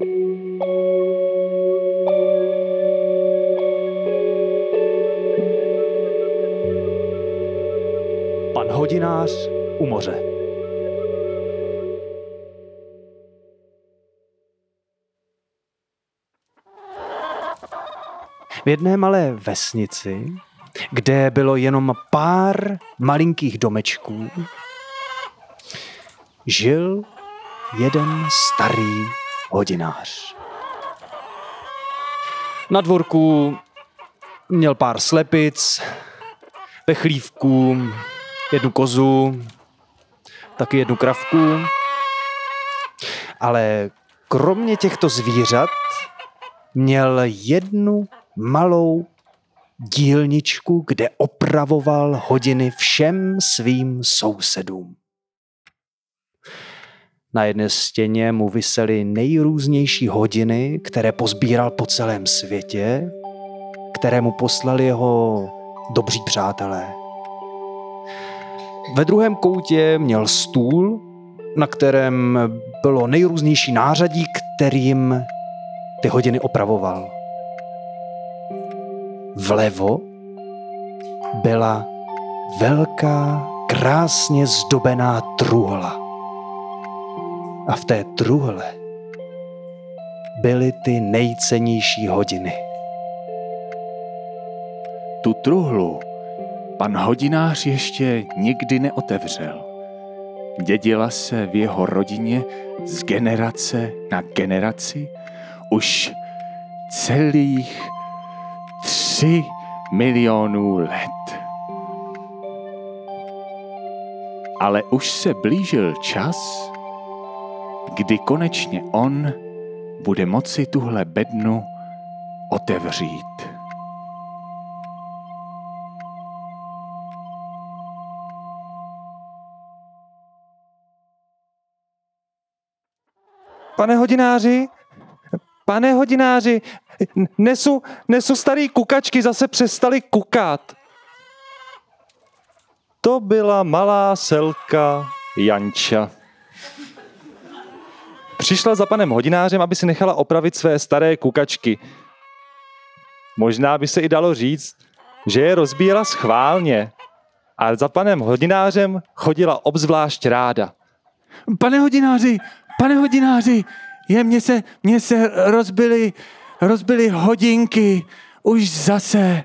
Pan hodinář u moře. V jedné malé vesnici, kde bylo jenom pár malinkých domečků, žil jeden starý hodinář. Na dvorku měl pár slepic, pechlívků, jednu kozu, taky jednu kravku. Ale kromě těchto zvířat měl jednu malou dílničku, kde opravoval hodiny všem svým sousedům. Na jedné stěně mu visely nejrůznější hodiny, které pozbíral po celém světě, které mu poslali jeho dobří přátelé. Ve druhém koutě měl stůl, na kterém bylo nejrůznější nářadí, kterým ty hodiny opravoval. Vlevo byla velká, krásně zdobená truhla. A v té truhle byly ty nejcennější hodiny. Tu truhlu pan hodinář ještě nikdy neotevřel. Dědila se v jeho rodině z generace na generaci už celých tři milionů let. Ale už se blížil čas, kdy konečně on bude moci tuhle bednu otevřít. Pane hodináři, pane hodináři, nesu, nesu starý kukačky, zase přestali kukat. To byla malá selka Janča. Přišla za panem hodinářem, aby si nechala opravit své staré kukačky. Možná by se i dalo říct, že je rozbíjela schválně. A za panem hodinářem chodila obzvlášť ráda. Pane hodináři, pane hodináři, je, mě se, mě se rozbily, rozbily hodinky, už zase.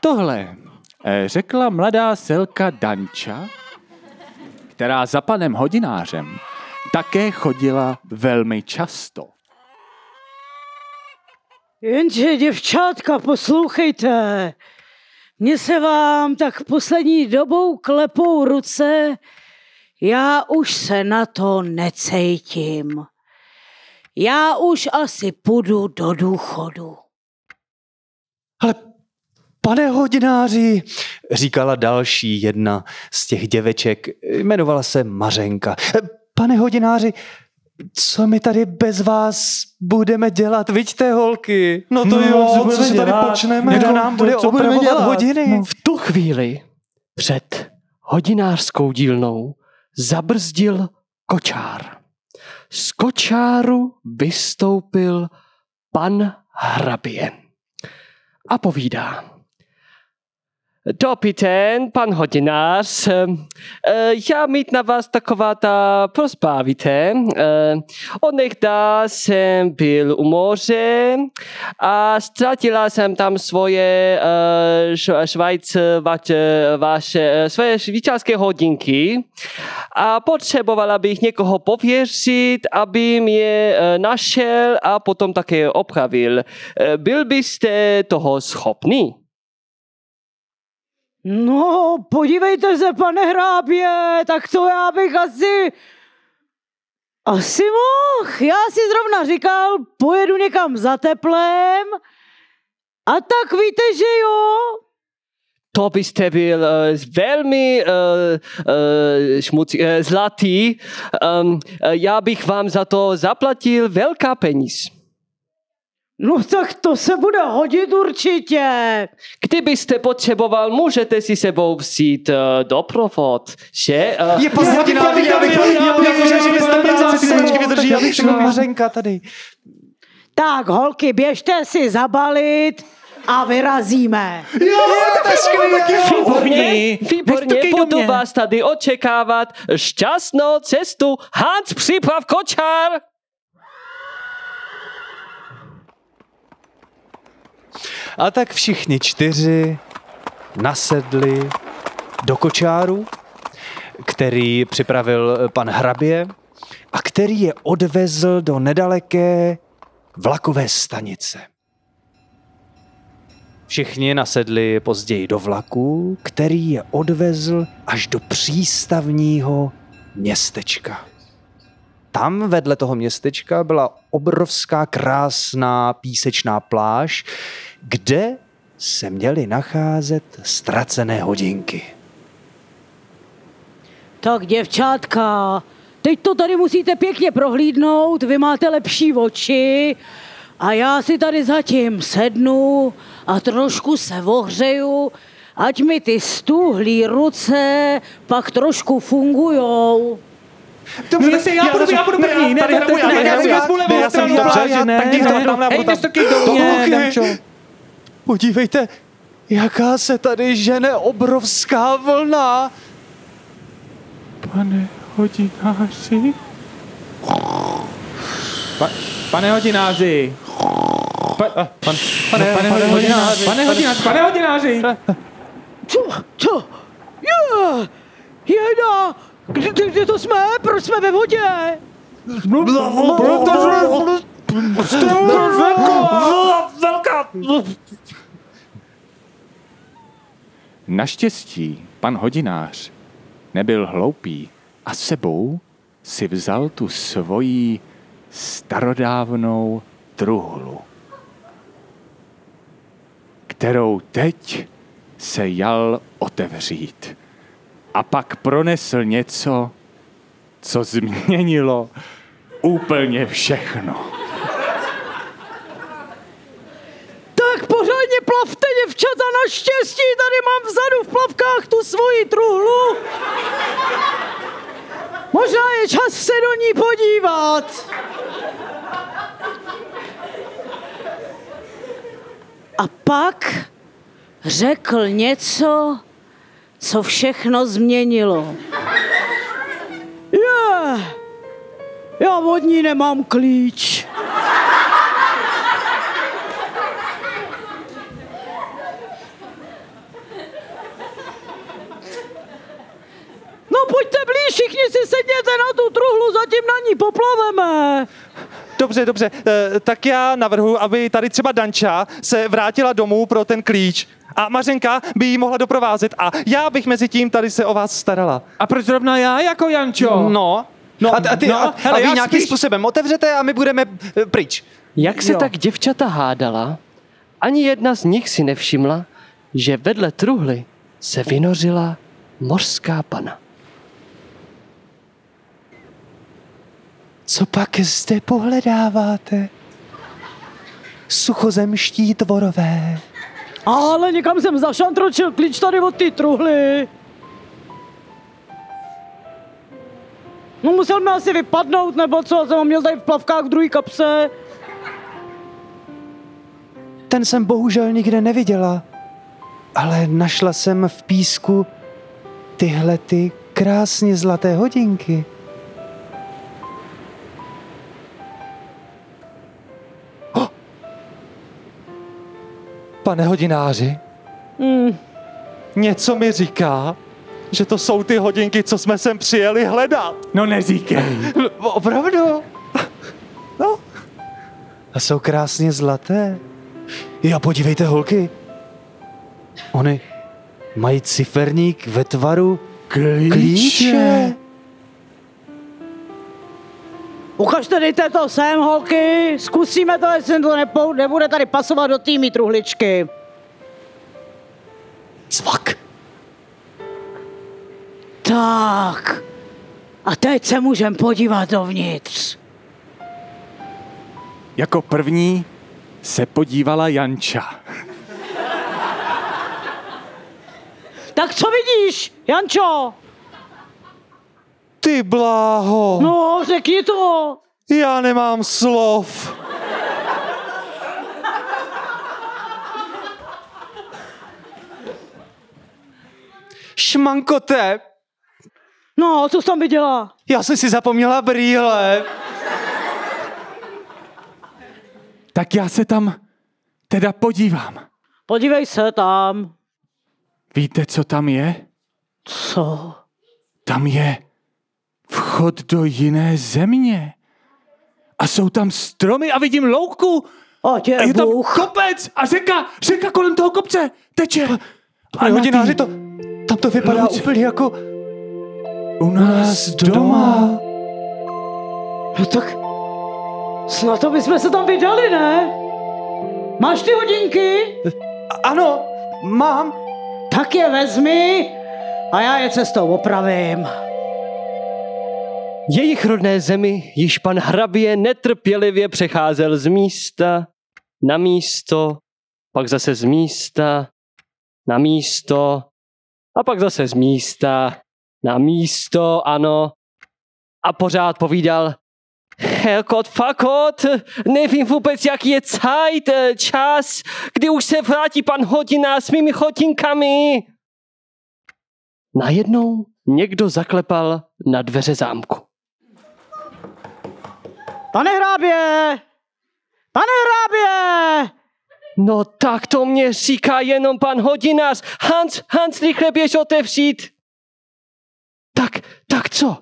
Tohle eh, řekla mladá selka Danča, která za panem hodinářem také chodila velmi často. Jenže, děvčátka, poslouchejte. Mně se vám tak poslední dobou klepou ruce, já už se na to necejtím. Já už asi půjdu do důchodu. Ale pane hodináři, říkala další jedna z těch děveček, jmenovala se Mařenka. Pane hodináři, co my tady bez vás budeme dělat? Vidíte, holky? No to jo, co si tady počneme? Kdo nám bude Co budeme opravovat dělat? hodiny? No. V tu chvíli před hodinářskou dílnou zabrzdil kočár. Z kočáru vystoupil pan hrabě a povídá. Dobrý den, pan hodinář. Eh, Já mít na vás taková ta prosba, víte. Eh, Onehda jsem byl u moře a ztratila jsem tam svoje eh, švajc, vaše, vaše, eh, svoje švýcarské hodinky a potřebovala bych někoho pověřit, aby mě eh, našel a potom také opravil. Eh, Byl byste toho schopný? No, podívejte se, pane hrábě, tak to já bych asi... Asi mohl. Já si zrovna říkal, pojedu někam za teplem a tak víte, že jo. To byste byl uh, velmi uh, uh, uh, zlatý. Um, uh, já bych vám za to zaplatil velká peníz. No tak to se bude hodit určitě. Kdybyste potřeboval, můžete si sebou vzít uh, doprovod, že? Uh, Je pozdě hodináři, já bych, já bych, že by stabilizace ty počky vydrží, já bych Mařenka tady. Tak, holky, běžte si zabalit a vyrazíme. Výborně, výborně, Nech to budu mě. vás tady očekávat. Šťastnou cestu, Hans Příprav Kočár! A tak všichni čtyři nasedli do kočáru, který připravil pan hrabě a který je odvezl do nedaleké vlakové stanice. Všichni nasedli později do vlaku, který je odvezl až do přístavního městečka. Tam vedle toho městečka byla obrovská krásná písečná pláž, kde se měly nacházet ztracené hodinky. Tak, děvčátka, teď to tady musíte pěkně prohlídnout, vy máte lepší oči a já si tady zatím sednu a trošku se ohřeju, ať mi ty stuhlý ruce pak trošku fungujou. No jasně, já budu, já budu první, ne, tady ne, hrabu, ne, já, ne, já, já si já, vezmu ne, levou já jsem stranu dobře, pláže, já- ne, tak dívejte ne, tam na hej, tam. nestoky do mě, Ok. Dančo. Podívejte, jaká se tady žene obrovská vlna. Pane hodináři. Pa, pane hodináři. Pa, pan, pane, pane, pane hodináři. Pane hodináři, pane hodináři. Co? Co? Je, jeda, kde, kde, kde to jsme? Proč jsme ve vodě? Naštěstí pan hodinář nebyl hloupý a sebou si vzal tu svoji starodávnou truhlu, kterou teď se jal otevřít. A pak pronesl něco, co změnilo úplně všechno. Naštěstí tady mám vzadu v plavkách tu svoji truhlu. Možná je čas se do ní podívat. A pak řekl něco, co všechno změnilo. Je, já od ní nemám klíč. No pojďte blíž, všichni si sedněte na tu truhlu, zatím na ní poplaveme. Dobře, dobře, eh, tak já navrhu, aby tady třeba Danča se vrátila domů pro ten klíč a Mařenka by ji mohla doprovázet a já bych mezi tím tady se o vás starala. A proč zrovna já jako Jančo? No, no a, a, ty, no, a, hele, a vy nějakým spíš- způsobem otevřete a my budeme eh, pryč. Jak se Jo. tak děvčata hádala, ani jedna z nich si nevšimla, že vedle truhly se vynořila mořská pana. Co pak zde pohledáváte? Suchozemští tvorové. Ale někam jsem zašantročil klíč tady od té truhly. No musel mi asi vypadnout, nebo co, jsem ho měl tady v plavkách v druhé kapse. Ten jsem bohužel nikde neviděla. Ale našla jsem v písku tyhle ty krásně zlaté hodinky. Pane hodináři, Hmm. něco mi říká, že to jsou ty hodinky, co jsme sem přijeli hledat. No neříkej. Opravdu? No, A jsou krásně zlaté. Jo, podívejte, holky. Oni mají ciferník ve tvaru klíče. Ukažte, dejte to sem, holky. Zkusíme to, jestli to nepou, nebude tady pasovat do týmí truhličky. Cvak. Tak. A teď se můžem podívat dovnitř. Jako první se podívala Janča. Tak co vidíš, Jančo? Ty bláho, No, řekni to. já nemám slov. Šmankote, No, co jsi tam viděla? já jsem si zapomněla brýle. Tak já se tam teda podívám. Podívej se tam. Víte, co tam je? Co? Tam je vchod do jiné země. A jsou tam stromy a vidím louku. Ať je, A je tam Bůh. kopec a řeka, řeka kolem toho kopce teče. Na hodináři, to, tam to vypadá Luč. úplně jako u nás doma. No tak snad to bychom se tam vydali, ne? Máš ty hodinky? Ano, mám. Tak je vezmi a já je cestou opravím. Jejich rodné zemi již pan hrabě netrpělivě přecházel z místa na místo, pak zase z místa na místo a pak zase z místa na místo, ano. A pořád povídal, Helkot, fakot, nevím vůbec, jaký je cajt, čas, kdy už se vrátí pan hodina s mými hotinkami. Najednou někdo zaklepal na dveře zámku. Pane hrábě! Pane hrábě! No tak to mě říká jenom pan hodinář. Hans, Hans, rychle běž otevřít. Tak, tak co?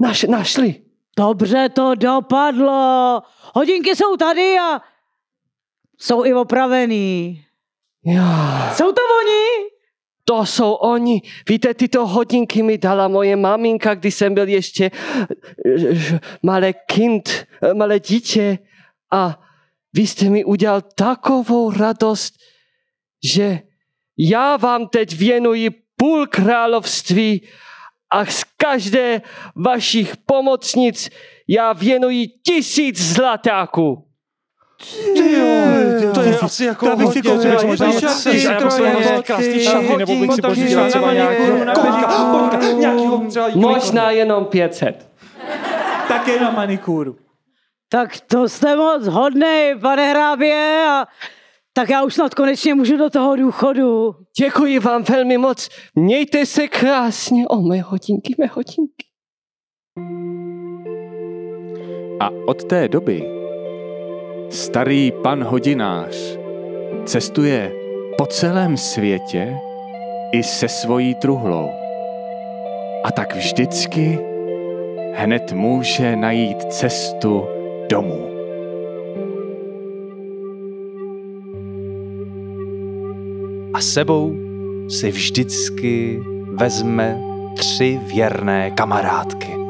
Naš, našli. Dobře to dopadlo. Hodinky jsou tady a jsou i opravený. Jo, Jsou to oni? To jsou oni. Víte, tyto hodinky mi dala moje maminka, když jsem byl ještě eh, ž- malé kind, eh, malé dítě. A vy jste mi udělal takovou radost, že já vám teď věnuji půl království a z každé vašich pomocnic já věnuji tisíc zlatáků. Ty jo, to je asi jako to hodně, možná šaty, šaty, nebo bych si pořídila třeba nějakého nějakého třeba Možná jenom 500. Také na manikúru. Tak to jste moc hodnej, pane hrábě. A tak já už snad konečně můžu do toho důchodu. Děkuji vám velmi moc. Mějte se krásně. O, mé hodinky, mé hodinky. A od té doby starý pan hodinář cestuje po celém světě i se svojí truhlou. A tak vždycky hned může najít cestu domů. A sebou si vždycky vezme tři věrné kamarádky.